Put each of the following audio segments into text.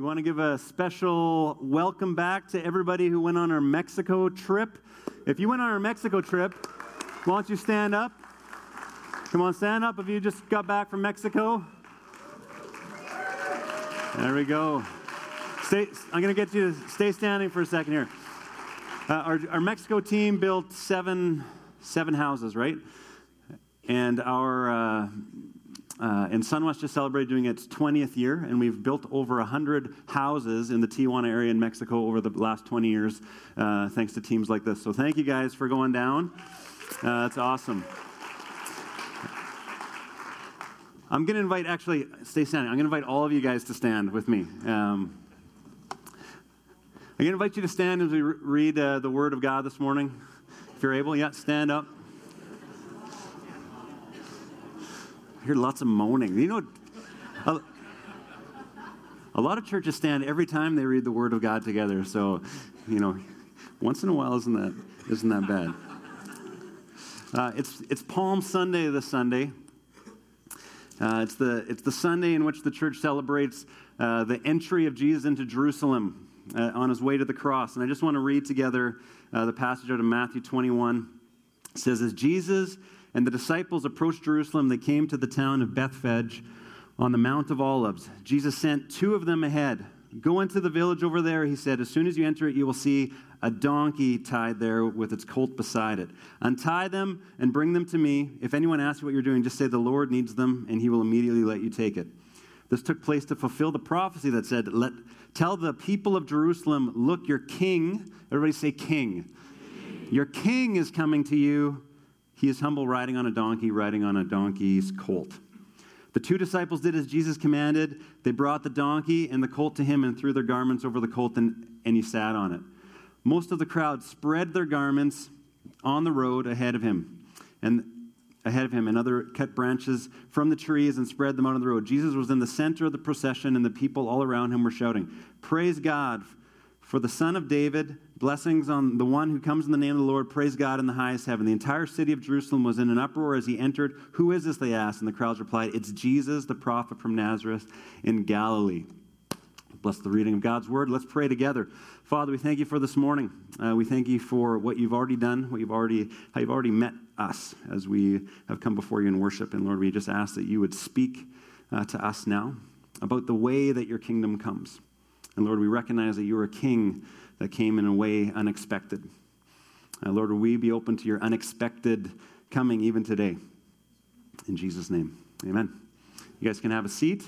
We want to give a special welcome back to everybody who went on our Mexico trip. If you went on our Mexico trip, why don't you stand up? Come on, stand up if you just got back from Mexico. There we go. Stay, I'm going to get you to stay standing for a second here. Uh, our, our Mexico team built seven, seven houses, right? And our uh, uh, and Sunwest just celebrated doing its 20th year, and we've built over 100 houses in the Tijuana area in Mexico over the last 20 years, uh, thanks to teams like this. So thank you guys for going down. Uh, that's awesome. I'm going to invite, actually, stay standing. I'm going to invite all of you guys to stand with me. Um, I'm going to invite you to stand as we re- read uh, the Word of God this morning. If you're able, yeah, stand up. I hear lots of moaning. You know, a, a lot of churches stand every time they read the Word of God together. So, you know, once in a while isn't that isn't that bad. Uh, it's it's Palm Sunday this Sunday. Uh, it's the it's the Sunday in which the church celebrates uh, the entry of Jesus into Jerusalem uh, on his way to the cross. And I just want to read together uh, the passage out of Matthew 21. It says, "As Jesus." And the disciples approached Jerusalem, they came to the town of Bethphage on the Mount of Olives. Jesus sent two of them ahead. Go into the village over there, he said. As soon as you enter it, you will see a donkey tied there with its colt beside it. Untie them and bring them to me. If anyone asks you what you're doing, just say, The Lord needs them, and he will immediately let you take it. This took place to fulfill the prophecy that said, Let tell the people of Jerusalem, look, your king, everybody say king. king. Your king is coming to you he is humble, riding on a donkey, riding on a donkey's colt. The two disciples did as Jesus commanded. They brought the donkey and the colt to him and threw their garments over the colt, and, and he sat on it. Most of the crowd spread their garments on the road ahead of him. And ahead of him, and other cut branches from the trees and spread them out on the road. Jesus was in the center of the procession, and the people all around him were shouting, Praise God for the Son of David, blessings on the one who comes in the name of the Lord, praise God in the highest heaven. The entire city of Jerusalem was in an uproar as he entered. Who is this? They asked. And the crowds replied, It's Jesus, the prophet from Nazareth in Galilee. Bless the reading of God's word. Let's pray together. Father, we thank you for this morning. Uh, we thank you for what you've already done, what you've already, how you've already met us as we have come before you in worship. And Lord, we just ask that you would speak uh, to us now about the way that your kingdom comes. And Lord, we recognize that you are a king that came in a way unexpected. Uh, Lord, will we be open to your unexpected coming even today? In Jesus' name, amen. You guys can have a seat.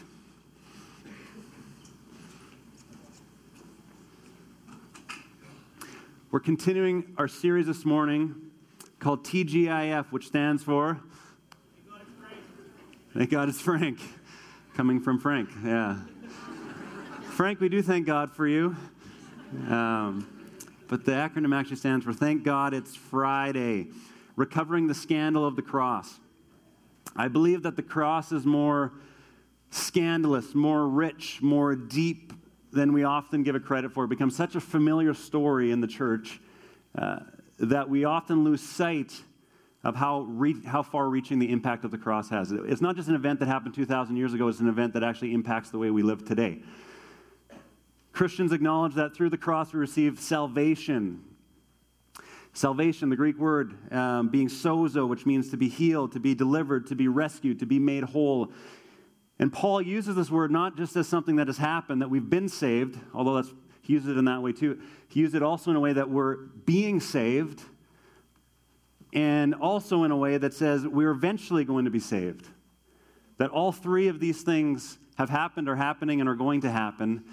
We're continuing our series this morning called TGIF, which stands for Thank God it's Frank. Coming from Frank, yeah. Frank, we do thank God for you. Um, but the acronym actually stands for Thank God It's Friday, recovering the scandal of the cross. I believe that the cross is more scandalous, more rich, more deep than we often give it credit for. It becomes such a familiar story in the church uh, that we often lose sight of how, re- how far reaching the impact of the cross has. It's not just an event that happened 2,000 years ago, it's an event that actually impacts the way we live today. Christians acknowledge that through the cross we receive salvation. Salvation, the Greek word um, being sozo, which means to be healed, to be delivered, to be rescued, to be made whole. And Paul uses this word not just as something that has happened, that we've been saved, although that's, he uses it in that way too. He uses it also in a way that we're being saved, and also in a way that says we're eventually going to be saved. That all three of these things have happened, are happening, and are going to happen.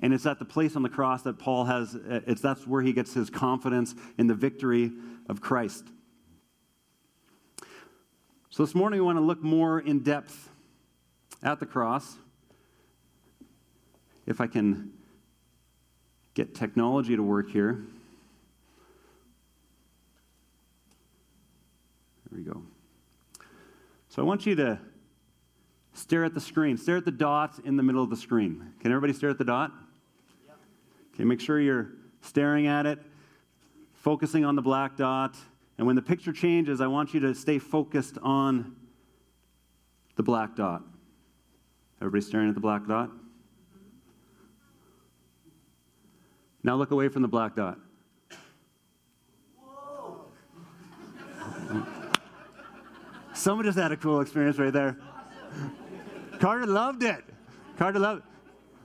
And it's at the place on the cross that Paul has, uh, it's, that's where he gets his confidence in the victory of Christ. So this morning we want to look more in depth at the cross. If I can get technology to work here. There we go. So I want you to stare at the screen. Stare at the dot in the middle of the screen. Can everybody stare at the dot? Okay, make sure you're staring at it, focusing on the black dot. And when the picture changes, I want you to stay focused on the black dot. Everybody staring at the black dot? Now look away from the black dot. Someone just had a cool experience right there. Carter loved it. Carter loved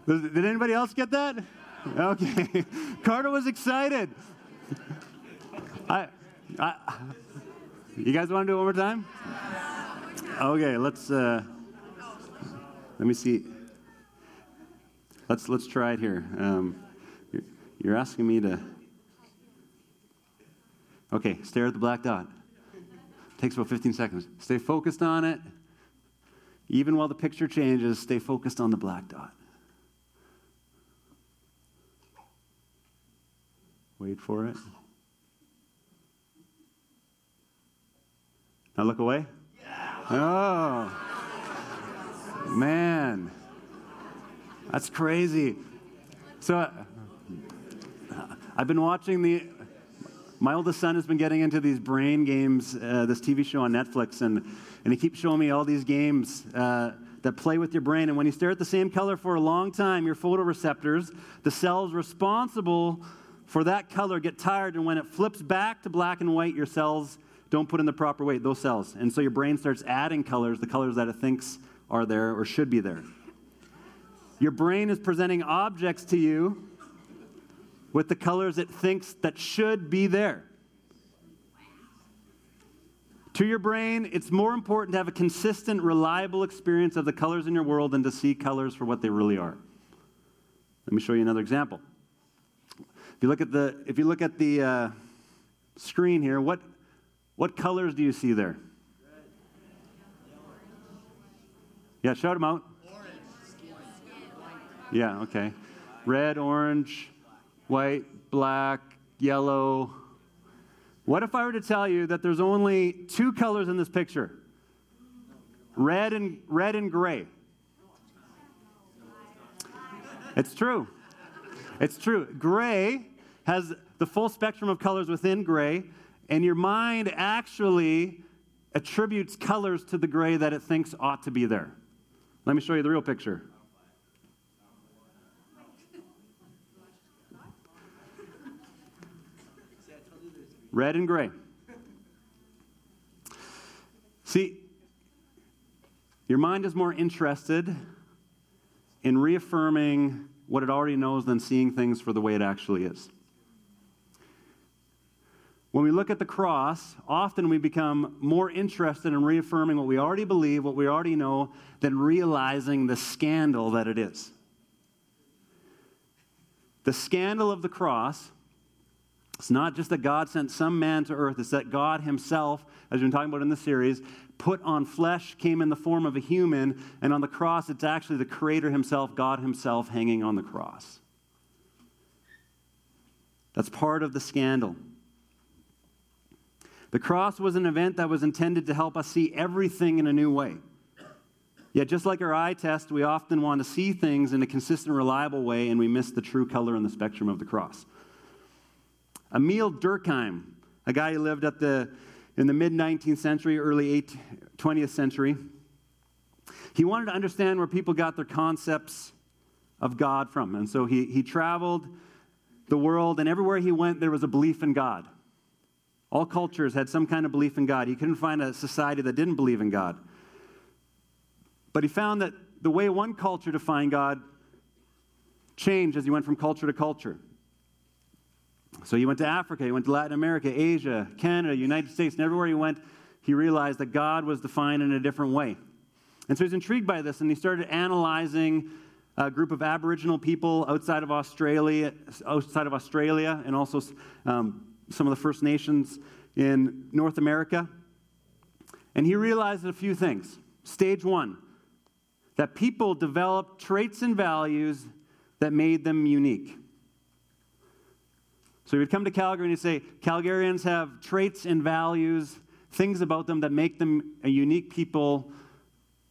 it. Did anybody else get that? Okay. Carter was excited. I, I, you guys want to do it one more time? Okay, let's, uh, let me see. Let's, let's try it here. Um, you're, you're asking me to, okay, stare at the black dot. Takes about 15 seconds. Stay focused on it. Even while the picture changes, stay focused on the black dot. Wait for it. Now look away. Oh, man. That's crazy. So uh, I've been watching the. My oldest son has been getting into these brain games, uh, this TV show on Netflix, and, and he keeps showing me all these games uh, that play with your brain. And when you stare at the same color for a long time, your photoreceptors, the cells responsible for that color, get tired. And when it flips back to black and white, your cells don't put in the proper weight, those cells. And so your brain starts adding colors, the colors that it thinks are there or should be there. Your brain is presenting objects to you with the colors it thinks that should be there. To your brain, it's more important to have a consistent, reliable experience of the colors in your world than to see colors for what they really are. Let me show you another example. If you look at the, if you look at the uh, screen here, what, what colors do you see there? Yeah, shout them out. Yeah, okay. Red, orange, white, black, yellow. What if I were to tell you that there's only two colors in this picture? Red and red and gray. It's true. It's true. Gray has the full spectrum of colors within gray, and your mind actually attributes colors to the gray that it thinks ought to be there. Let me show you the real picture. red and gray. See, your mind is more interested in reaffirming what it already knows than seeing things for the way it actually is. When we look at the cross, often we become more interested in reaffirming what we already believe, what we already know, than realizing the scandal that it is. The scandal of the cross it's not just that God sent some man to earth, it's that God Himself, as we've been talking about in the series, put on flesh, came in the form of a human, and on the cross, it's actually the Creator Himself, God Himself, hanging on the cross. That's part of the scandal. The cross was an event that was intended to help us see everything in a new way. Yet, just like our eye test, we often want to see things in a consistent, reliable way, and we miss the true color and the spectrum of the cross. Émile Durkheim, a guy who lived at the, in the mid 19th century, early 20th century, he wanted to understand where people got their concepts of God from. And so he, he traveled the world, and everywhere he went, there was a belief in God. All cultures had some kind of belief in God. He couldn't find a society that didn't believe in God. But he found that the way one culture defined God changed as he went from culture to culture. So he went to Africa, he went to Latin America, Asia, Canada, United States, and everywhere he went, he realized that God was defined in a different way. And so he's intrigued by this, and he started analyzing a group of Aboriginal people outside of Australia, outside of Australia, and also um, some of the First Nations in North America. And he realized a few things. Stage one, that people developed traits and values that made them unique. So you'd come to Calgary and you'd say, Calgarians have traits and values, things about them that make them a unique people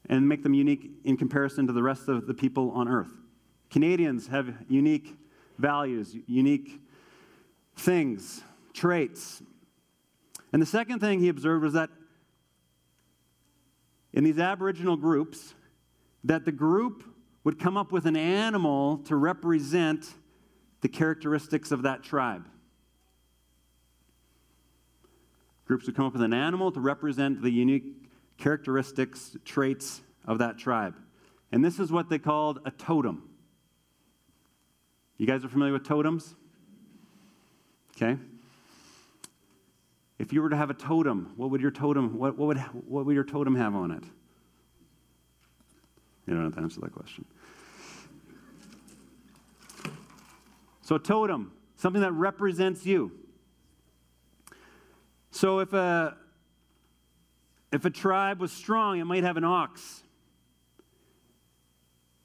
and make them unique in comparison to the rest of the people on earth. Canadians have unique values, unique things, traits. And the second thing he observed was that in these Aboriginal groups, that the group would come up with an animal to represent the characteristics of that tribe. Groups would come up with an animal to represent the unique characteristics, traits of that tribe. And this is what they called a totem. You guys are familiar with totems? Okay. If you were to have a totem, what would your totem, what, what, would, what would your totem have on it? You don't have to answer that question. So, a totem, something that represents you. So, if a, if a tribe was strong, it might have an ox.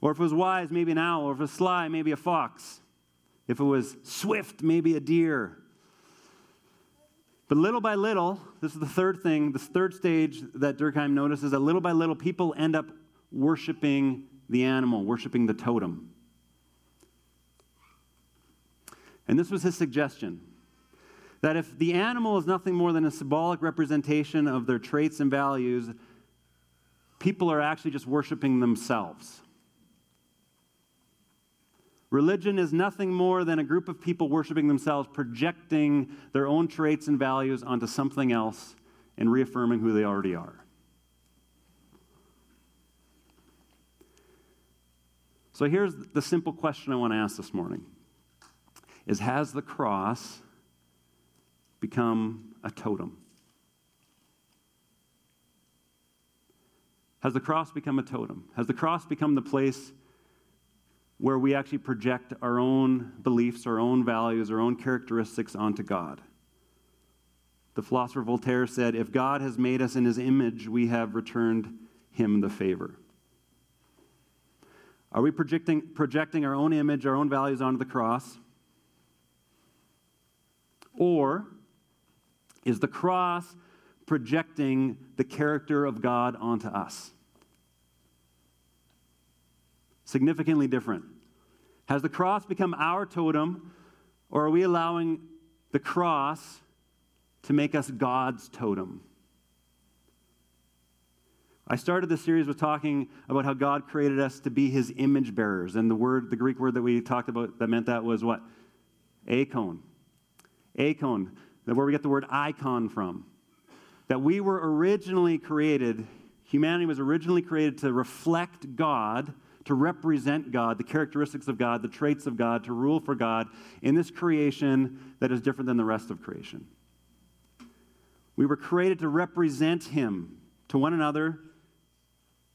Or if it was wise, maybe an owl. Or if it was sly, maybe a fox. If it was swift, maybe a deer. But little by little, this is the third thing, this third stage that Durkheim notices that little by little people end up worshiping the animal, worshiping the totem. And this was his suggestion that if the animal is nothing more than a symbolic representation of their traits and values, people are actually just worshiping themselves. Religion is nothing more than a group of people worshiping themselves, projecting their own traits and values onto something else and reaffirming who they already are. So here's the simple question I want to ask this morning is has the cross become a totem? Has the cross become a totem? Has the cross become the place where we actually project our own beliefs, our own values, our own characteristics onto God? The philosopher Voltaire said, If God has made us in his image, we have returned him the favor. Are we projecting, projecting our own image, our own values onto the cross? Or is the cross projecting the character of God onto us? Significantly different. Has the cross become our totem, or are we allowing the cross to make us God's totem? I started the series with talking about how God created us to be his image bearers. And the word, the Greek word that we talked about that meant that was what? Eikon. Eikon, where we get the word icon from. That we were originally created, humanity was originally created to reflect God, to represent God, the characteristics of God, the traits of God, to rule for God in this creation that is different than the rest of creation. We were created to represent Him to one another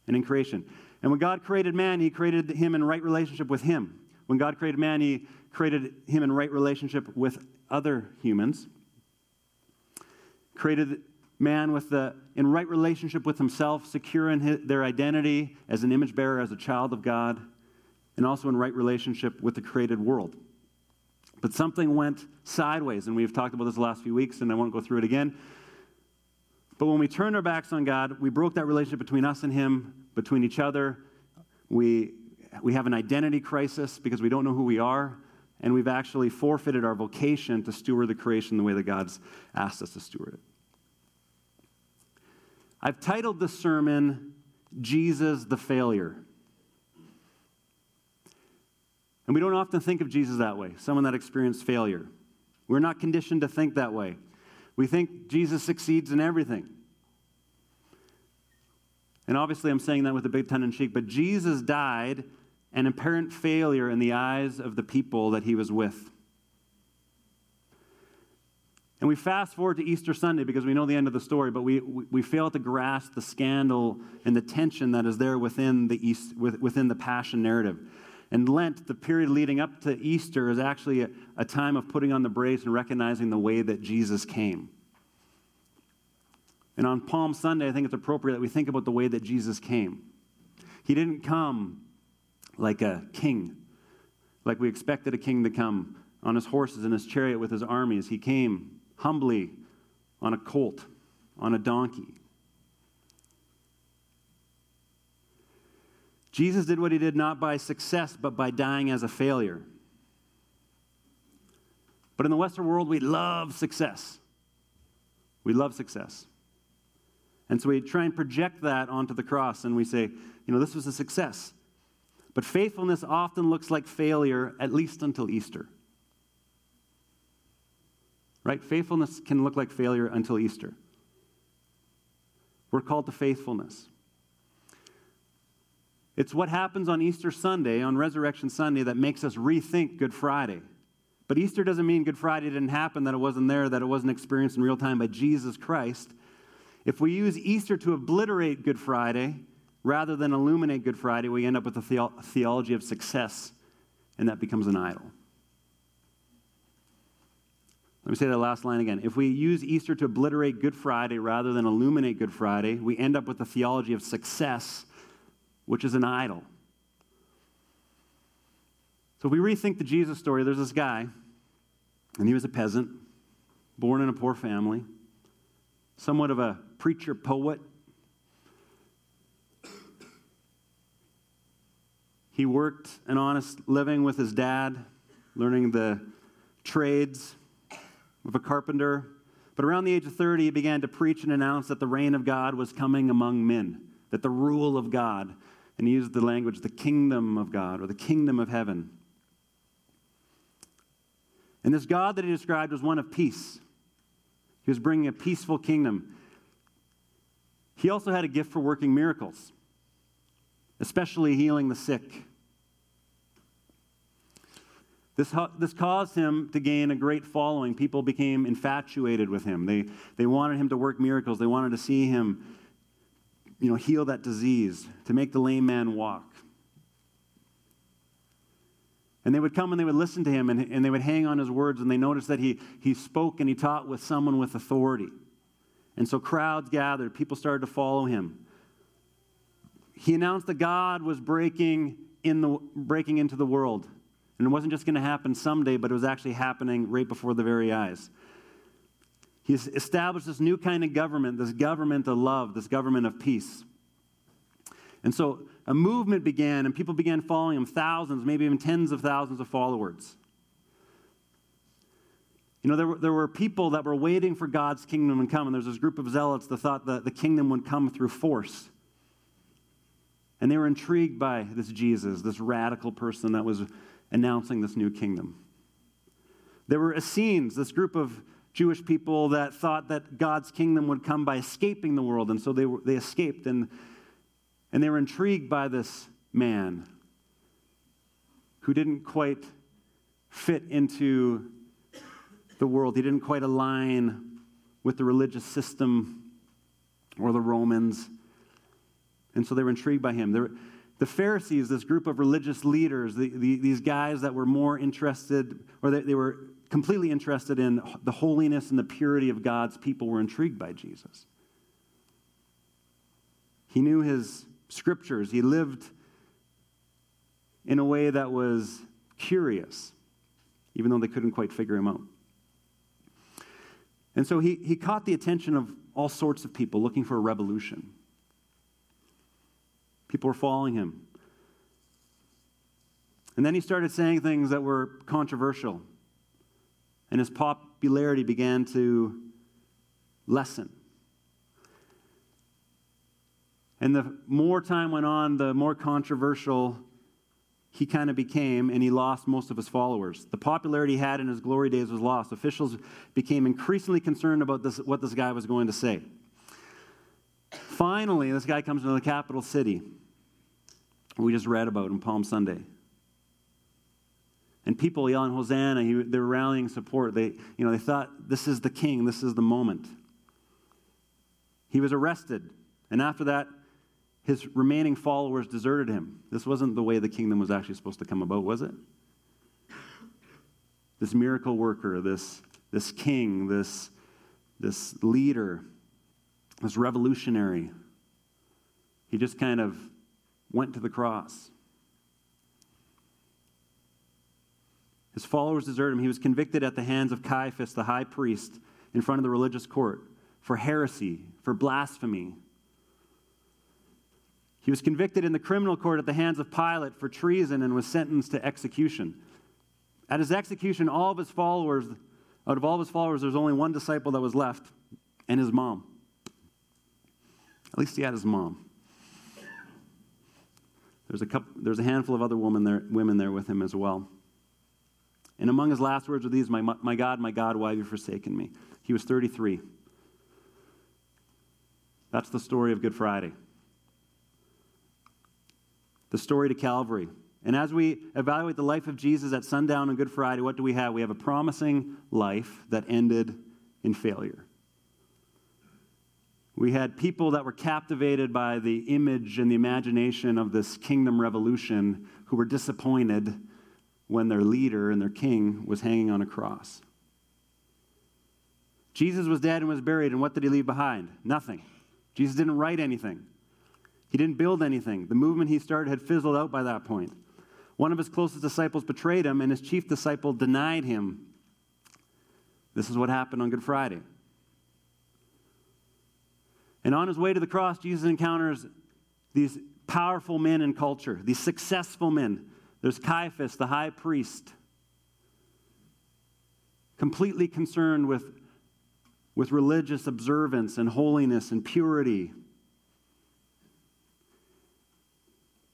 and in creation. And when God created man, He created him in right relationship with Him. When God created man, He created him in right relationship with other humans. Created man with the in right relationship with himself, secure in his, their identity as an image bearer, as a child of God, and also in right relationship with the created world. But something went sideways, and we've talked about this the last few weeks, and I won't go through it again. But when we turned our backs on God, we broke that relationship between us and Him, between each other. We, we have an identity crisis because we don't know who we are, and we've actually forfeited our vocation to steward the creation the way that God's asked us to steward it. I've titled the sermon, Jesus the Failure. And we don't often think of Jesus that way, someone that experienced failure. We're not conditioned to think that way. We think Jesus succeeds in everything. And obviously, I'm saying that with a big tongue in cheek, but Jesus died an apparent failure in the eyes of the people that he was with. And we fast forward to Easter Sunday because we know the end of the story, but we, we fail to grasp the scandal and the tension that is there within the, East, within the Passion narrative. And Lent, the period leading up to Easter, is actually a, a time of putting on the brace and recognizing the way that Jesus came. And on Palm Sunday, I think it's appropriate that we think about the way that Jesus came. He didn't come like a king, like we expected a king to come on his horses and his chariot with his armies. He came humbly on a colt, on a donkey. Jesus did what he did not by success, but by dying as a failure. But in the Western world, we love success. We love success. And so we try and project that onto the cross and we say, you know, this was a success. But faithfulness often looks like failure, at least until Easter. Right? Faithfulness can look like failure until Easter. We're called to faithfulness. It's what happens on Easter Sunday, on Resurrection Sunday, that makes us rethink Good Friday. But Easter doesn't mean Good Friday didn't happen, that it wasn't there, that it wasn't experienced in real time by Jesus Christ. If we use Easter to obliterate Good Friday rather than illuminate Good Friday, we end up with a theo- theology of success, and that becomes an idol. Let me say that last line again. If we use Easter to obliterate Good Friday rather than illuminate Good Friday, we end up with a theology of success, which is an idol. So if we rethink the Jesus story, there's this guy, and he was a peasant, born in a poor family, somewhat of a preacher poet. He worked an honest living with his dad, learning the trades of a carpenter. But around the age of 30, he began to preach and announce that the reign of God was coming among men, that the rule of God, and he used the language, the kingdom of God or the kingdom of heaven. And this God that he described was one of peace. He was bringing a peaceful kingdom. He also had a gift for working miracles, especially healing the sick. This, this caused him to gain a great following. People became infatuated with him. They, they wanted him to work miracles. They wanted to see him you know, heal that disease, to make the lame man walk. And they would come and they would listen to him and, and they would hang on his words and they noticed that he, he spoke and he taught with someone with authority. And so crowds gathered, people started to follow him. He announced that God was breaking, in the, breaking into the world. And it wasn't just going to happen someday, but it was actually happening right before the very eyes. He established this new kind of government, this government of love, this government of peace. And so a movement began, and people began following him thousands, maybe even tens of thousands of followers. You know, there were, there were people that were waiting for God's kingdom to come, and there's this group of zealots that thought that the kingdom would come through force. And they were intrigued by this Jesus, this radical person that was announcing this new kingdom. There were Essenes, this group of Jewish people that thought that God's kingdom would come by escaping the world, and so they, were, they escaped, and, and they were intrigued by this man who didn't quite fit into the world. He didn't quite align with the religious system or the Romans. And so they were intrigued by him. Were, the Pharisees, this group of religious leaders, the, the, these guys that were more interested, or they, they were completely interested in the holiness and the purity of God's people, were intrigued by Jesus. He knew his scriptures. He lived in a way that was curious, even though they couldn't quite figure him out. And so he, he caught the attention of all sorts of people looking for a revolution. People were following him. And then he started saying things that were controversial. And his popularity began to lessen. And the more time went on, the more controversial he kind of became, and he lost most of his followers. The popularity he had in his glory days was lost. Officials became increasingly concerned about this, what this guy was going to say. Finally, this guy comes into the capital city we just read about in Palm Sunday. And people yelling Hosanna, he, they were rallying support. They, you know, they thought this is the king, this is the moment. He was arrested, and after that, his remaining followers deserted him. This wasn't the way the kingdom was actually supposed to come about, was it? This miracle worker, this, this king, this, this leader, this revolutionary, he just kind of went to the cross. His followers deserted him. He was convicted at the hands of Caiaphas, the high priest, in front of the religious court for heresy, for blasphemy, he was convicted in the criminal court at the hands of Pilate for treason and was sentenced to execution. At his execution, all of his followers, out of all of his followers, there's only one disciple that was left, and his mom. At least he had his mom. There's a, couple, there's a handful of other women there, women there with him as well. And among his last words were these My, my God, my God, why have you forsaken me? He was 33. That's the story of Good Friday. The story to Calvary. And as we evaluate the life of Jesus at sundown on Good Friday, what do we have? We have a promising life that ended in failure. We had people that were captivated by the image and the imagination of this kingdom revolution who were disappointed when their leader and their king was hanging on a cross. Jesus was dead and was buried, and what did he leave behind? Nothing. Jesus didn't write anything. He didn't build anything. The movement he started had fizzled out by that point. One of his closest disciples betrayed him, and his chief disciple denied him. This is what happened on Good Friday. And on his way to the cross, Jesus encounters these powerful men in culture, these successful men. There's Caiaphas, the high priest, completely concerned with with religious observance and holiness and purity.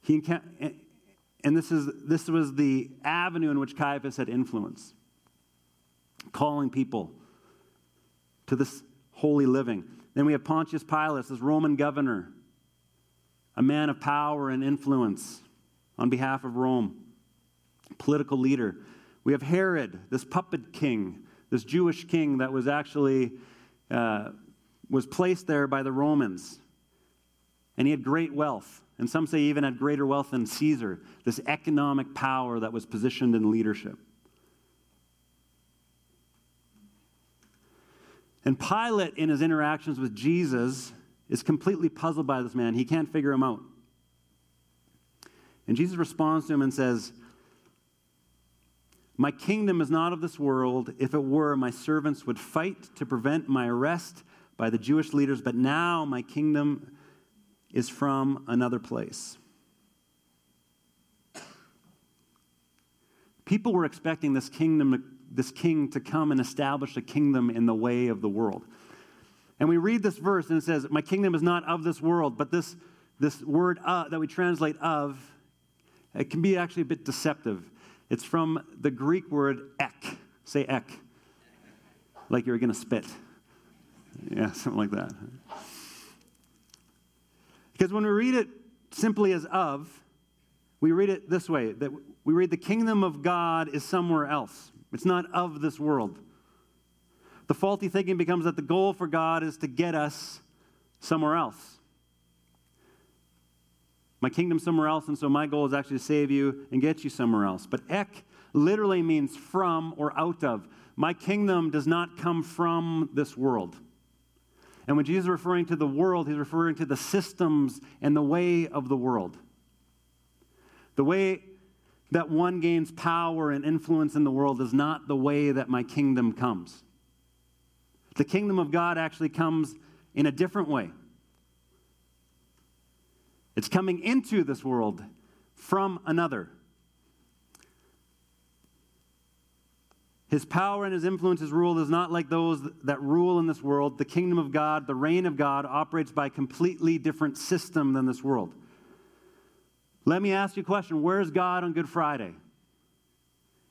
He, and this, is, this was the avenue in which Caiaphas had influence, calling people to this holy living. Then we have Pontius Pilate, this Roman governor, a man of power and influence on behalf of Rome, political leader. We have Herod, this puppet king this Jewish king that was actually uh, was placed there by the Romans. And he had great wealth. And some say even had greater wealth than Caesar, this economic power that was positioned in leadership. And Pilate, in his interactions with Jesus, is completely puzzled by this man. He can't figure him out. And Jesus responds to him and says, my kingdom is not of this world. If it were, my servants would fight to prevent my arrest by the Jewish leaders, but now my kingdom is from another place. People were expecting this kingdom, this king to come and establish a kingdom in the way of the world. And we read this verse and it says, My kingdom is not of this world, but this, this word uh, that we translate of, it can be actually a bit deceptive. It's from the Greek word ek. Say ek. Like you're going to spit. Yeah, something like that. Because when we read it simply as of, we read it this way that we read the kingdom of God is somewhere else. It's not of this world. The faulty thinking becomes that the goal for God is to get us somewhere else my kingdom somewhere else, and so my goal is actually to save you and get you somewhere else. But ek literally means from or out of. My kingdom does not come from this world. And when Jesus is referring to the world, he's referring to the systems and the way of the world. The way that one gains power and influence in the world is not the way that my kingdom comes. The kingdom of God actually comes in a different way. It's coming into this world from another. His power and his influence, his rule is not like those that rule in this world. The kingdom of God, the reign of God, operates by a completely different system than this world. Let me ask you a question Where's God on Good Friday?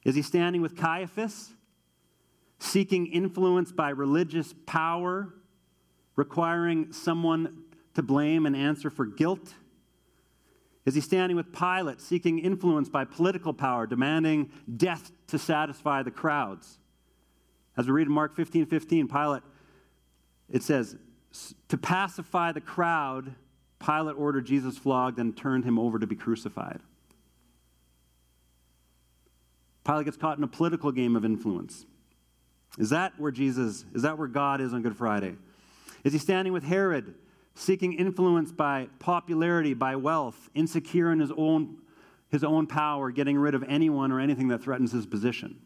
Is he standing with Caiaphas, seeking influence by religious power, requiring someone to blame and answer for guilt? Is he standing with Pilate, seeking influence by political power, demanding death to satisfy the crowds? As we read in Mark 15 15, Pilate, it says, to pacify the crowd, Pilate ordered Jesus flogged and turned him over to be crucified. Pilate gets caught in a political game of influence. Is that where Jesus, is that where God is on Good Friday? Is he standing with Herod, seeking influence by popularity, by wealth, insecure in his own, his own power, getting rid of anyone or anything that threatens his position.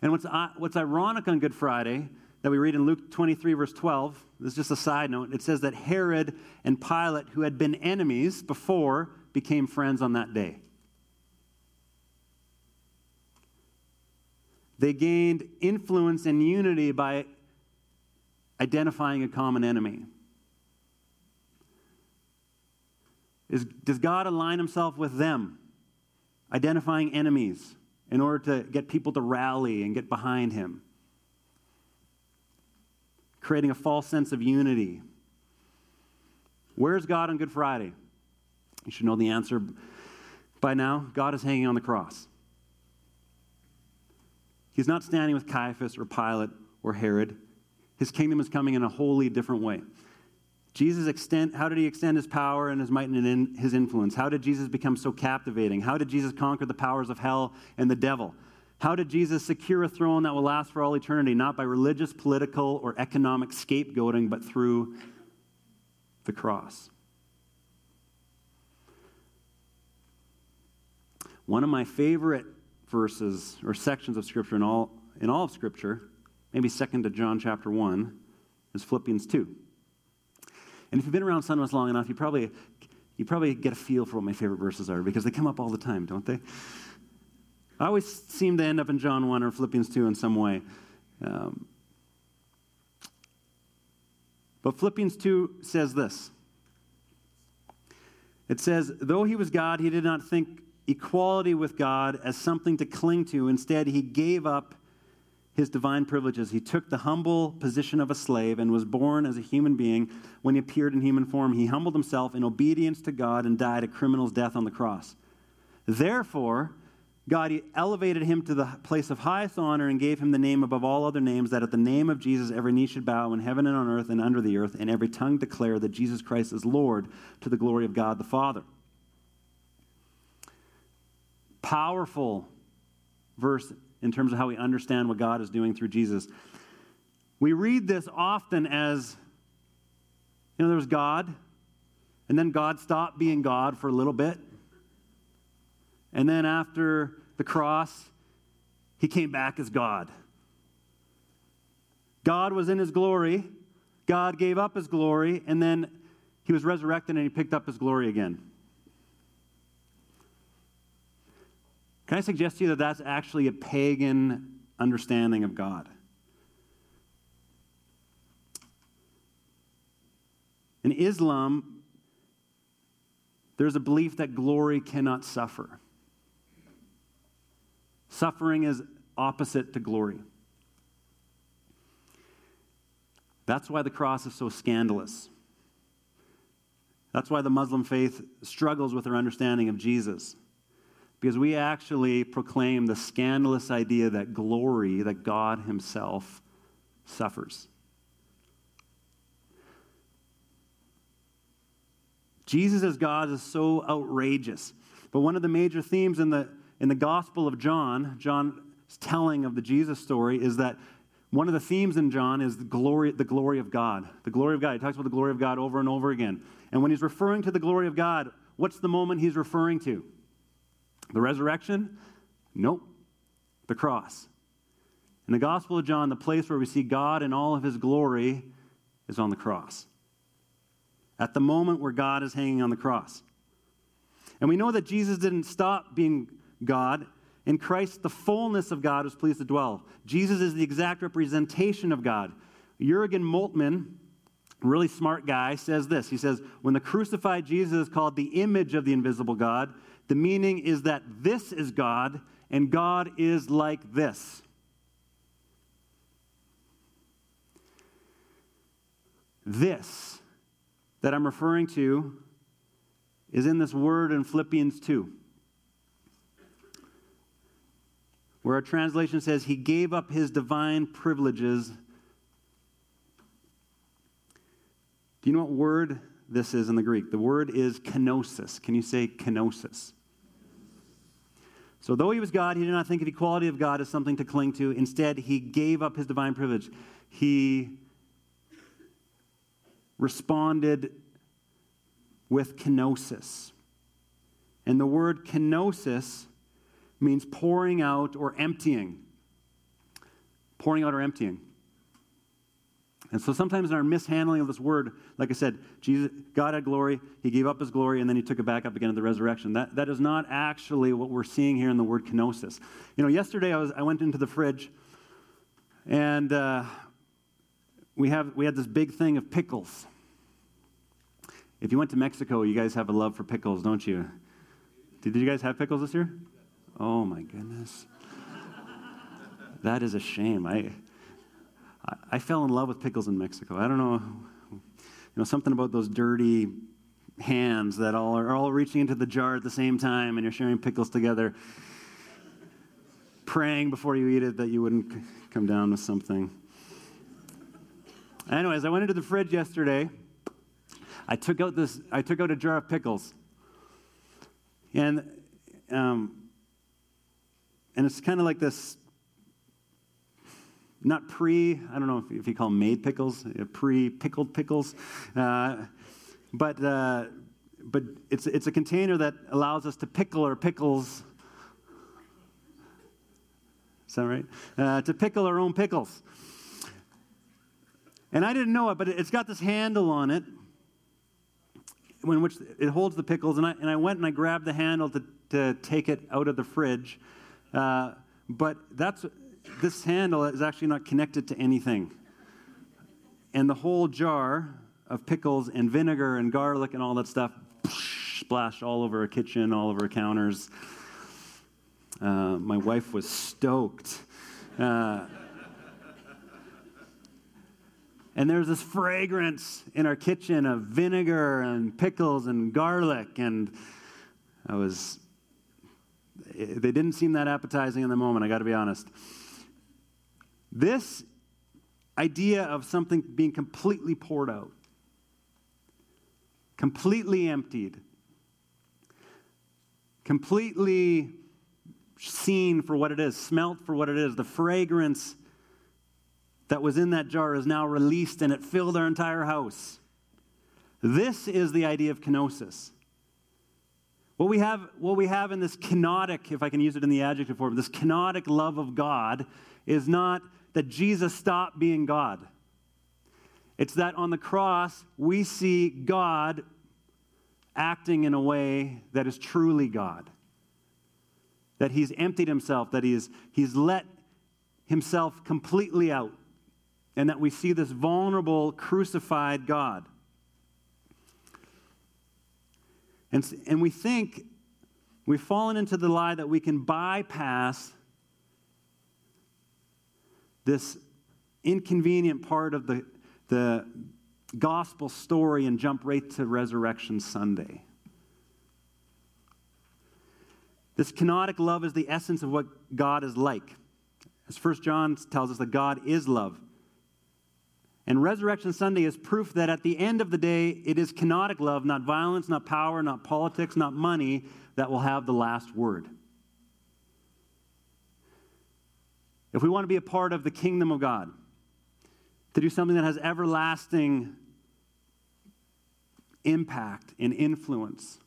And what's, what's ironic on Good Friday that we read in Luke 23, verse 12, this is just a side note. It says that Herod and Pilate, who had been enemies before, became friends on that day. They gained influence and unity by identifying a common enemy. Is, does God align himself with them? identifying enemies in order to get people to rally and get behind him, creating a false sense of unity. Where's God on Good Friday? You should know the answer by now. God is hanging on the cross. He's not standing with Caiaphas or Pilate or Herod. His kingdom is coming in a wholly different way. Jesus extend, how did he extend his power and his might and his influence? How did Jesus become so captivating? How did Jesus conquer the powers of hell and the devil? How did Jesus secure a throne that will last for all eternity, not by religious, political, or economic scapegoating, but through the cross? One of my favorite verses or sections of Scripture in all, in all of Scripture, maybe second to John chapter 1, is Philippians 2. And if you've been around Sunwest long enough, you probably, you probably get a feel for what my favorite verses are because they come up all the time, don't they? I always seem to end up in John 1 or Philippians 2 in some way. Um, but Philippians 2 says this it says, Though he was God, he did not think equality with God as something to cling to. Instead, he gave up his divine privileges. He took the humble position of a slave and was born as a human being. When he appeared in human form, he humbled himself in obedience to God and died a criminal's death on the cross. Therefore, God elevated him to the place of highest honor and gave him the name above all other names, that at the name of Jesus every knee should bow in heaven and on earth and under the earth, and every tongue declare that Jesus Christ is Lord to the glory of God the Father. Powerful verse in terms of how we understand what God is doing through Jesus. We read this often as, you know, there was God, and then God stopped being God for a little bit. And then after the cross, he came back as God. God was in his glory. God gave up his glory, and then he was resurrected and he picked up his glory again. Can I suggest to you that that's actually a pagan understanding of God? In Islam, there's a belief that glory cannot suffer. Suffering is opposite to glory. That's why the cross is so scandalous. That's why the Muslim faith struggles with their understanding of Jesus because we actually proclaim the scandalous idea that glory, that God Himself suffers. Jesus as God is so outrageous. But one of the major themes in the, in the Gospel of John, John's telling of the Jesus story, is that one of the themes in John is the glory, the glory of God. The glory of God. He talks about the glory of God over and over again. And when he's referring to the glory of God, what's the moment he's referring to? The resurrection? Nope. The cross. In the Gospel of John, the place where we see God in all of his glory is on the cross. At the moment where God is hanging on the cross. And we know that Jesus didn't stop being God. In Christ, the fullness of God was pleased to dwell. Jesus is the exact representation of God. Jurgen Moltmann, really smart guy, says this. He says, When the crucified Jesus is called the image of the invisible God, the meaning is that this is God and God is like this. This that I'm referring to is in this word in Philippians 2, where our translation says, He gave up His divine privileges. Do you know what word this is in the Greek? The word is kenosis. Can you say kenosis? So, though he was God, he did not think of equality of God as something to cling to. Instead, he gave up his divine privilege. He responded with kenosis. And the word kenosis means pouring out or emptying. Pouring out or emptying. And so sometimes in our mishandling of this word, like I said, Jesus, God had glory, he gave up his glory, and then he took it back up again at the resurrection. That, that is not actually what we're seeing here in the word kenosis. You know, yesterday I, was, I went into the fridge, and uh, we, have, we had this big thing of pickles. If you went to Mexico, you guys have a love for pickles, don't you? Did you guys have pickles this year? Oh my goodness. that is a shame. I, I, I fell in love with pickles in Mexico. I don't know, you know, something about those dirty hands that all are all reaching into the jar at the same time and you're sharing pickles together, praying before you eat it that you wouldn't come down with something. Anyways, I went into the fridge yesterday. I took out this. I took out a jar of pickles, and um, and it's kind of like this. Not pre. I don't know if, if you call them made pickles, pre pickled pickles. Uh, but, uh, but it's, it's a container that allows us to pickle our pickles. Is that right? Uh, to pickle our own pickles. And I didn't know it, but it's got this handle on it in which it holds the pickles. And I, and I went and I grabbed the handle to, to take it out of the fridge. Uh, but that's, this handle is actually not connected to anything. And the whole jar of pickles and vinegar and garlic and all that stuff splashed all over a kitchen, all over counters. Uh, my wife was stoked. Uh, and there's this fragrance in our kitchen of vinegar and pickles and garlic. And I was, they didn't seem that appetizing in the moment, I got to be honest. This idea of something being completely poured out completely emptied, completely seen for what it is, smelt for what it is. The fragrance that was in that jar is now released and it filled our entire house. This is the idea of kenosis. What we have, what we have in this kenotic, if I can use it in the adjective form, this kenotic love of God is not that Jesus stopped being God. It's that on the cross, we see God acting in a way that is truly God. That he's emptied himself, that he's, he's let himself completely out, and that we see this vulnerable, crucified God. And, and we think we've fallen into the lie that we can bypass this inconvenient part of the the gospel story and jump right to Resurrection Sunday. This kenotic love is the essence of what God is like. As 1 John tells us that God is love. And Resurrection Sunday is proof that at the end of the day, it is kenotic love, not violence, not power, not politics, not money, that will have the last word. If we want to be a part of the kingdom of God, to do something that has everlasting impact and influence.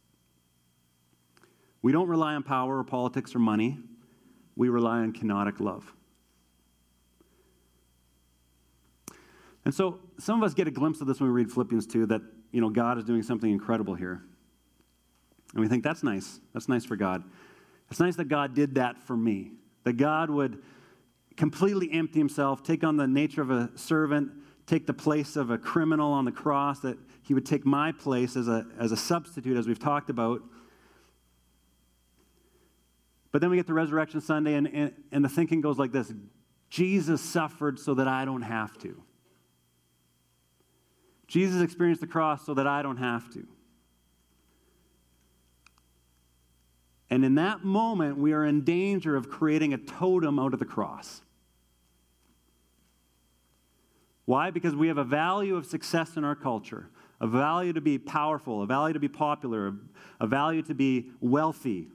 We don't rely on power or politics or money. We rely on kenotic love. And so some of us get a glimpse of this when we read Philippians 2 that, you know, God is doing something incredible here. And we think that's nice. That's nice for God. It's nice that God did that for me. That God would completely empty himself, take on the nature of a servant, take the place of a criminal on the cross, that he would take my place as a, as a substitute, as we've talked about. But then we get to Resurrection Sunday, and, and, and the thinking goes like this Jesus suffered so that I don't have to. Jesus experienced the cross so that I don't have to. And in that moment, we are in danger of creating a totem out of the cross. Why? Because we have a value of success in our culture, a value to be powerful, a value to be popular, a value to be wealthy.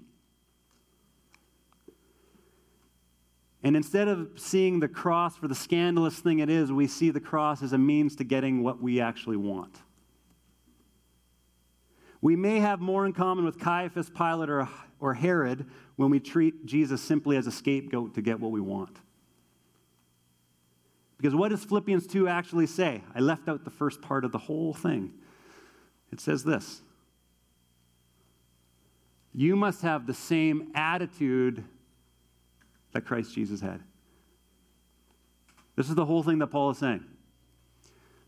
And instead of seeing the cross for the scandalous thing it is, we see the cross as a means to getting what we actually want. We may have more in common with Caiaphas, Pilate, or, or Herod when we treat Jesus simply as a scapegoat to get what we want. Because what does Philippians 2 actually say? I left out the first part of the whole thing. It says this You must have the same attitude that Christ Jesus had. This is the whole thing that Paul is saying.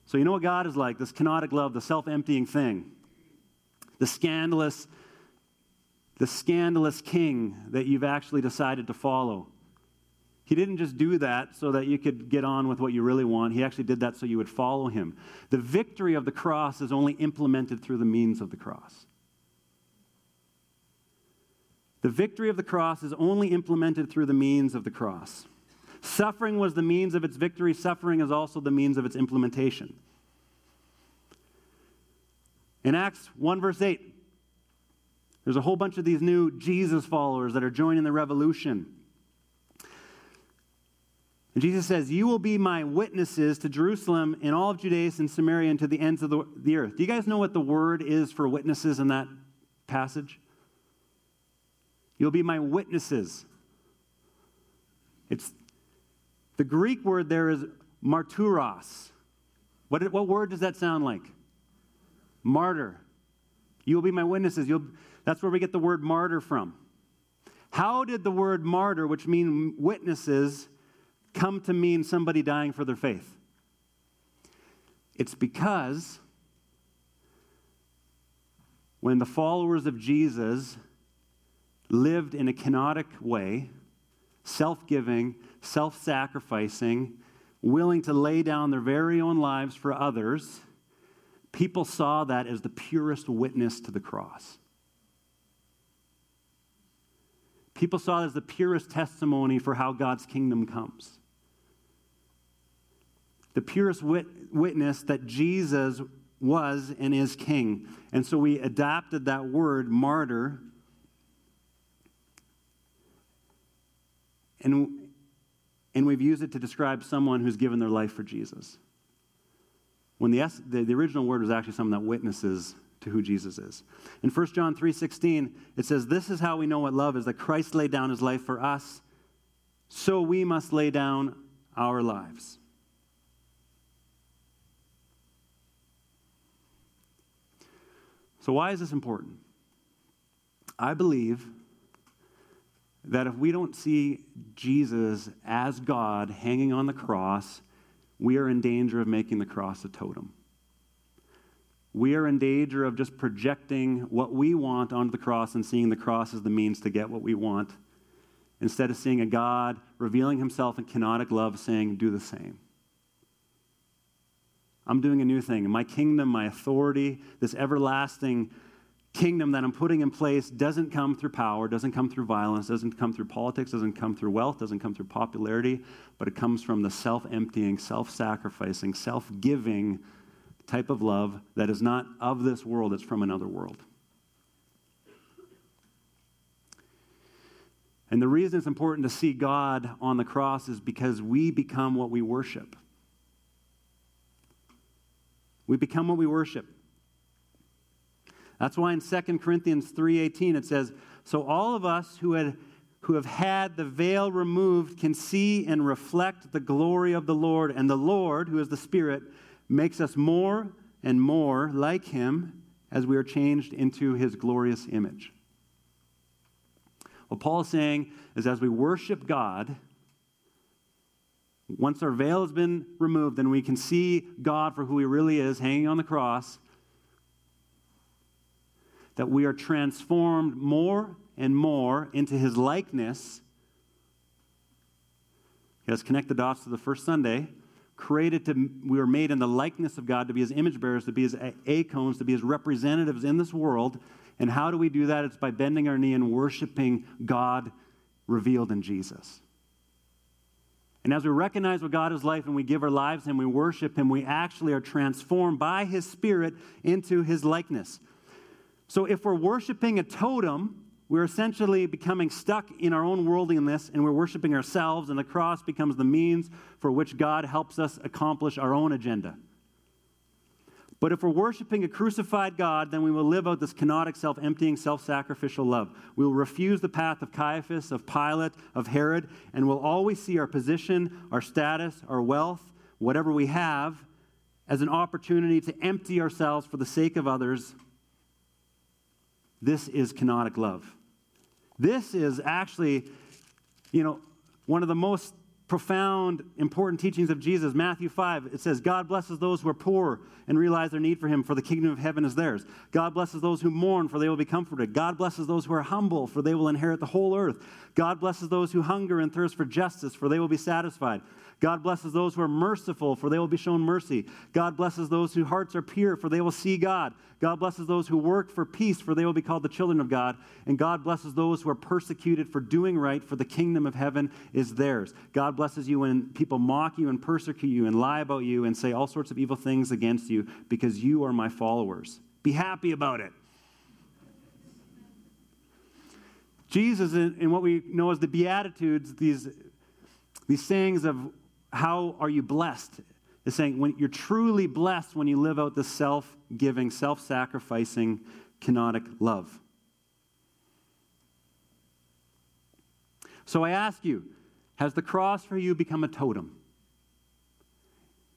So, you know what God is like this kenotic love, the self emptying thing, the scandalous the scandalous king that you've actually decided to follow. He didn't just do that so that you could get on with what you really want. He actually did that so you would follow him. The victory of the cross is only implemented through the means of the cross. The victory of the cross is only implemented through the means of the cross. Suffering was the means of its victory, suffering is also the means of its implementation. In Acts 1, verse 8, there's a whole bunch of these new Jesus followers that are joining the revolution. And Jesus says, You will be my witnesses to Jerusalem in all of Judea and Samaria and to the ends of the, the earth. Do you guys know what the word is for witnesses in that passage? You'll be my witnesses. It's the Greek word there is marturos. What, what word does that sound like? Martyr. You will be my witnesses. You'll, that's where we get the word martyr from. How did the word martyr, which means witnesses, come to mean somebody dying for their faith? It's because when the followers of Jesus lived in a kenotic way, self giving, self sacrificing, willing to lay down their very own lives for others, people saw that as the purest witness to the cross. People saw it as the purest testimony for how God's kingdom comes the purest wit- witness that Jesus was and is king. And so we adapted that word, martyr, and, and we've used it to describe someone who's given their life for Jesus. When the, the, the original word was actually someone that witnesses to who Jesus is. In 1 John 3:16, it says, "This is how we know what love is that Christ laid down his life for us, so we must lay down our lives." So, why is this important? I believe that if we don't see Jesus as God hanging on the cross, we are in danger of making the cross a totem. We are in danger of just projecting what we want onto the cross and seeing the cross as the means to get what we want, instead of seeing a God revealing himself in kenotic love saying, Do the same. I'm doing a new thing. My kingdom, my authority, this everlasting kingdom that I'm putting in place doesn't come through power, doesn't come through violence, doesn't come through politics, doesn't come through wealth, doesn't come through popularity, but it comes from the self emptying, self sacrificing, self giving type of love that is not of this world, it's from another world. And the reason it's important to see God on the cross is because we become what we worship. We become what we worship. That's why in 2 Corinthians 3:18 it says, "So all of us who had who have had the veil removed can see and reflect the glory of the Lord, and the Lord, who is the Spirit, makes us more and more like him as we are changed into his glorious image." What Paul is saying is as we worship God, once our veil has been removed then we can see God for who He really is hanging on the cross, that we are transformed more and more into His likeness. Let's connect the dots to the first Sunday. Created to, we were made in the likeness of God to be His image bearers, to be His icons, to be His representatives in this world. And how do we do that? It's by bending our knee and worshiping God revealed in Jesus. And as we recognize what God is like and we give our lives and we worship Him, we actually are transformed by His Spirit into His likeness. So if we're worshiping a totem, we're essentially becoming stuck in our own worldliness and we're worshiping ourselves, and the cross becomes the means for which God helps us accomplish our own agenda. But if we're worshiping a crucified God, then we will live out this kenotic, self emptying, self sacrificial love. We will refuse the path of Caiaphas, of Pilate, of Herod, and we'll always see our position, our status, our wealth, whatever we have, as an opportunity to empty ourselves for the sake of others. This is kenotic love. This is actually, you know, one of the most profound, important teachings of Jesus. Matthew 5, it says, God blesses those who are poor and realize their need for him, for the kingdom of heaven is theirs. God blesses those who mourn, for they will be comforted. God blesses those who are humble, for they will inherit the whole earth. God blesses those who hunger and thirst for justice, for they will be satisfied. God blesses those who are merciful, for they will be shown mercy. God blesses those whose hearts are pure, for they will see God. God blesses those who work for peace, for they will be called the children of God. And God blesses those who are persecuted for doing right, for the kingdom of heaven is theirs. God blesses you when people mock you and persecute you and lie about you and say all sorts of evil things against you because you are my followers. Be happy about it. Jesus, in, what we know as the Beatitudes, these, these sayings of how are you blessed, is saying when you're truly blessed when you live out the self giving, self sacrificing, kenotic love. So I ask you, has the cross for you become a totem?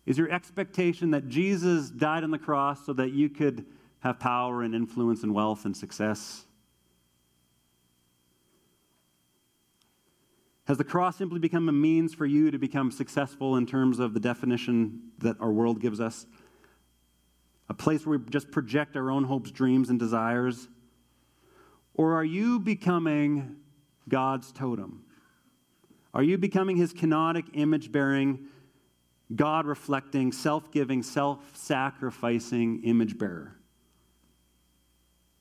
Is your expectation that Jesus died on the cross so that you could have power and influence and wealth and success? Has the cross simply become a means for you to become successful in terms of the definition that our world gives us? A place where we just project our own hopes, dreams, and desires? Or are you becoming God's totem? Are you becoming his kenotic, image bearing, God reflecting, self giving, self sacrificing image bearer?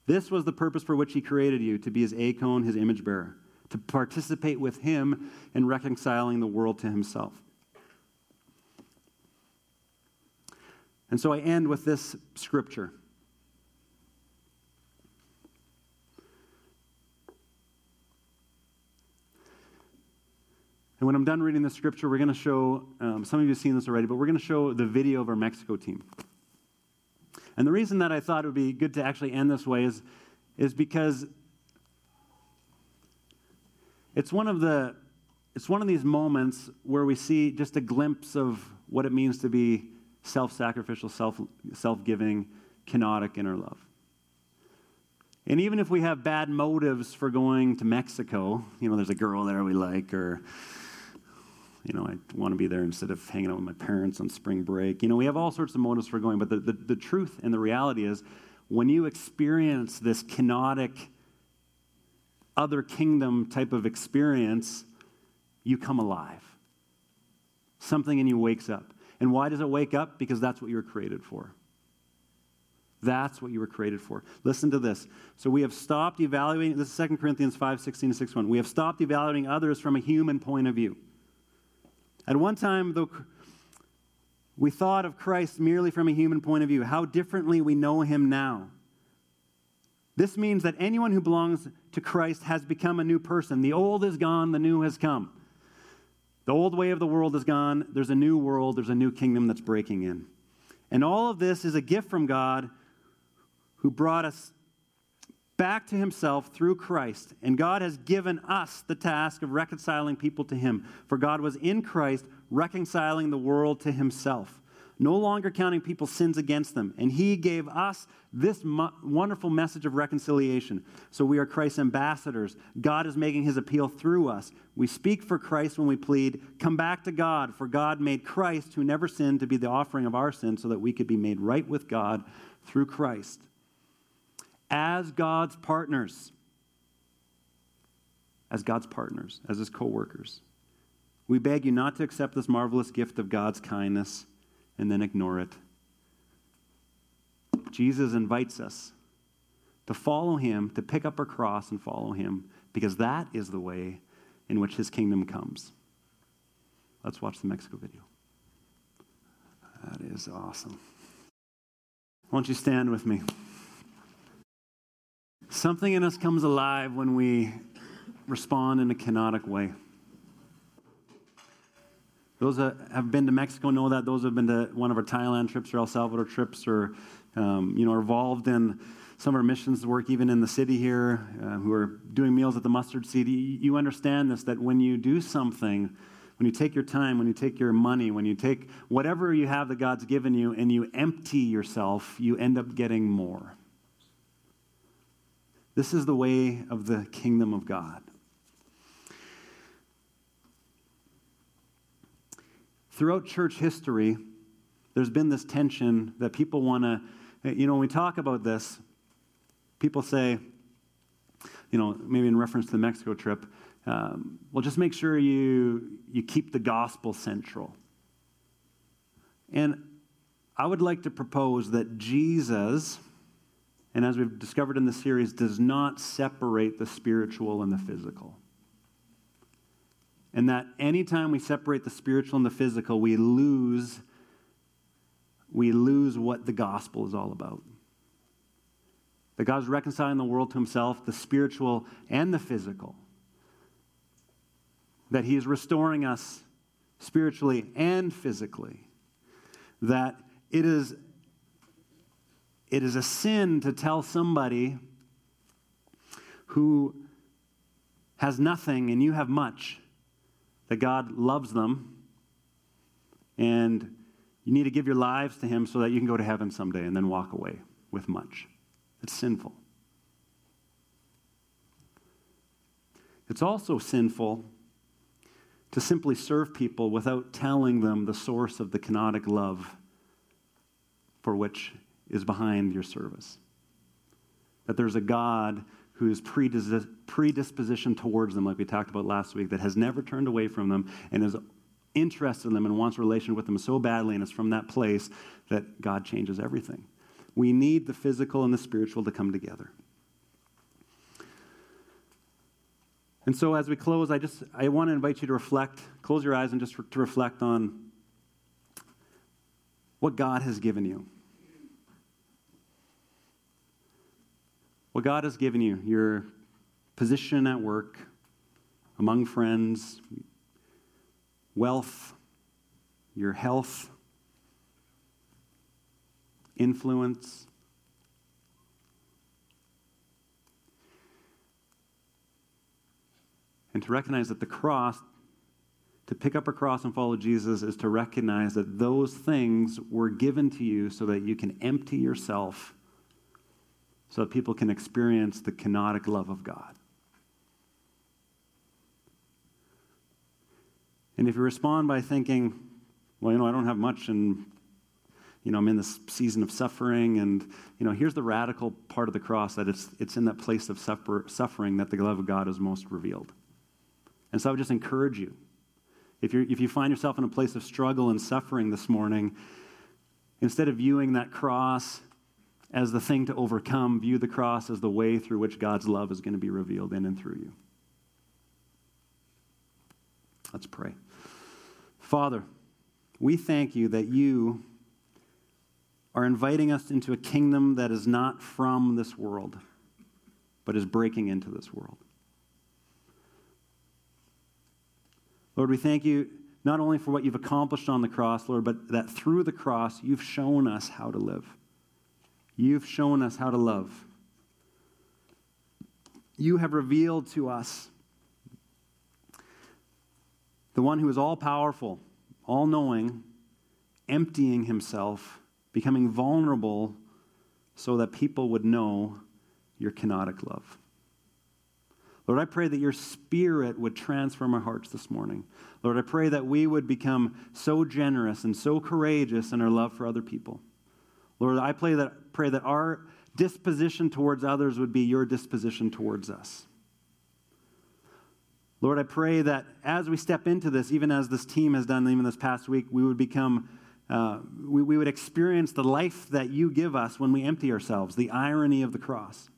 This was the purpose for which he created you to be his eikon, his image bearer to participate with him in reconciling the world to himself. And so I end with this scripture. And when I'm done reading the scripture, we're going to show, um, some of you have seen this already, but we're going to show the video of our Mexico team. And the reason that I thought it would be good to actually end this way is, is because it's one of the it's one of these moments where we see just a glimpse of what it means to be self-sacrificial, self self-giving, kenotic in our love. And even if we have bad motives for going to Mexico, you know, there's a girl there we like, or you know, I want to be there instead of hanging out with my parents on spring break. You know, we have all sorts of motives for going, but the, the, the truth and the reality is when you experience this kenotic other kingdom type of experience, you come alive. Something in you wakes up. And why does it wake up? Because that's what you were created for. That's what you were created for. Listen to this. So we have stopped evaluating, this is 2 Corinthians 5 16 to 6 1. We have stopped evaluating others from a human point of view. At one time, though, we thought of Christ merely from a human point of view, how differently we know him now. This means that anyone who belongs to Christ has become a new person. The old is gone, the new has come. The old way of the world is gone. There's a new world, there's a new kingdom that's breaking in. And all of this is a gift from God who brought us back to himself through Christ. And God has given us the task of reconciling people to him. For God was in Christ reconciling the world to himself no longer counting people's sins against them. And he gave us this mo- wonderful message of reconciliation. So we are Christ's ambassadors. God is making his appeal through us. We speak for Christ when we plead, Come back to God, for God made Christ, who never sinned, to be the offering of our sin so that we could be made right with God through Christ. As God's partners, as God's partners, as his co workers, we beg you not to accept this marvelous gift of God's kindness and then ignore it. Jesus invites us to follow him, to pick up our cross and follow him, because that is the way in which his kingdom comes. Let's watch the Mexico video. That is awesome. Why don't you stand with me? Something in us comes alive when we respond in a kenotic way. Those that have been to Mexico know that. Those who have been to one of our Thailand trips or El Salvador trips or, um, you know, are involved in some of our missions work, even in the city here, uh, who are doing meals at the mustard seed, you understand this that when you do something, when you take your time, when you take your money, when you take whatever you have that God's given you and you empty yourself, you end up getting more. This is the way of the kingdom of God. Throughout church history, there's been this tension that people want to, you know, when we talk about this, people say, you know, maybe in reference to the Mexico trip, um, well, just make sure you, you keep the gospel central. And I would like to propose that Jesus, and as we've discovered in the series, does not separate the spiritual and the physical. And that anytime we separate the spiritual and the physical, we lose we lose what the gospel is all about. That God's reconciling the world to himself, the spiritual and the physical. That he is restoring us spiritually and physically. That it is, it is a sin to tell somebody who has nothing and you have much that God loves them and you need to give your lives to Him so that you can go to heaven someday and then walk away with much. It's sinful. It's also sinful to simply serve people without telling them the source of the kenotic love for which is behind your service. That there's a God whose predisposition towards them, like we talked about last week, that has never turned away from them and is interested in them and wants a relation with them so badly, and it's from that place that God changes everything. We need the physical and the spiritual to come together. And so as we close, I just I want to invite you to reflect, close your eyes and just to reflect on what God has given you. What God has given you, your position at work, among friends, wealth, your health, influence. And to recognize that the cross, to pick up a cross and follow Jesus, is to recognize that those things were given to you so that you can empty yourself, so that people can experience the kenotic love of God. And if you respond by thinking, well, you know, I don't have much and, you know, I'm in this season of suffering and, you know, here's the radical part of the cross that it's, it's in that place of suffer, suffering that the love of God is most revealed. And so I would just encourage you. If, you if you find yourself in a place of struggle and suffering this morning, instead of viewing that cross as the thing to overcome, view the cross as the way through which God's love is going to be revealed in and through you. Let's pray. Father, we thank you that you are inviting us into a kingdom that is not from this world, but is breaking into this world. Lord, we thank you not only for what you've accomplished on the cross, Lord, but that through the cross you've shown us how to live. You've shown us how to love. You have revealed to us the one who is all powerful, all knowing, emptying himself, becoming vulnerable so that people would know your kenotic love. Lord, I pray that your spirit would transform our hearts this morning. Lord, I pray that we would become so generous and so courageous in our love for other people. Lord, I pray that, pray that our disposition towards others would be your disposition towards us. Lord, I pray that as we step into this, even as this team has done even this past week, we would become, uh, we, we would experience the life that you give us when we empty ourselves, the irony of the cross.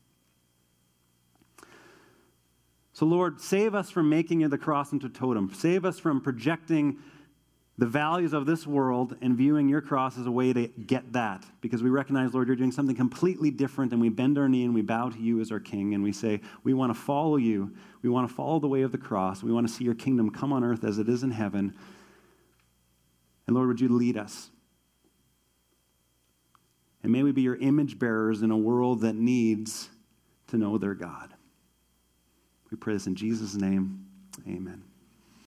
So, Lord, save us from making the cross into totem. Save us from projecting the values of this world and viewing your cross as a way to get that. Because we recognize, Lord, you're doing something completely different, and we bend our knee and we bow to you as our King, and we say, We want to follow you. We want to follow the way of the cross. We want to see your kingdom come on earth as it is in heaven. And Lord, would you lead us? And may we be your image bearers in a world that needs to know their God. We pray this in Jesus' name. Amen.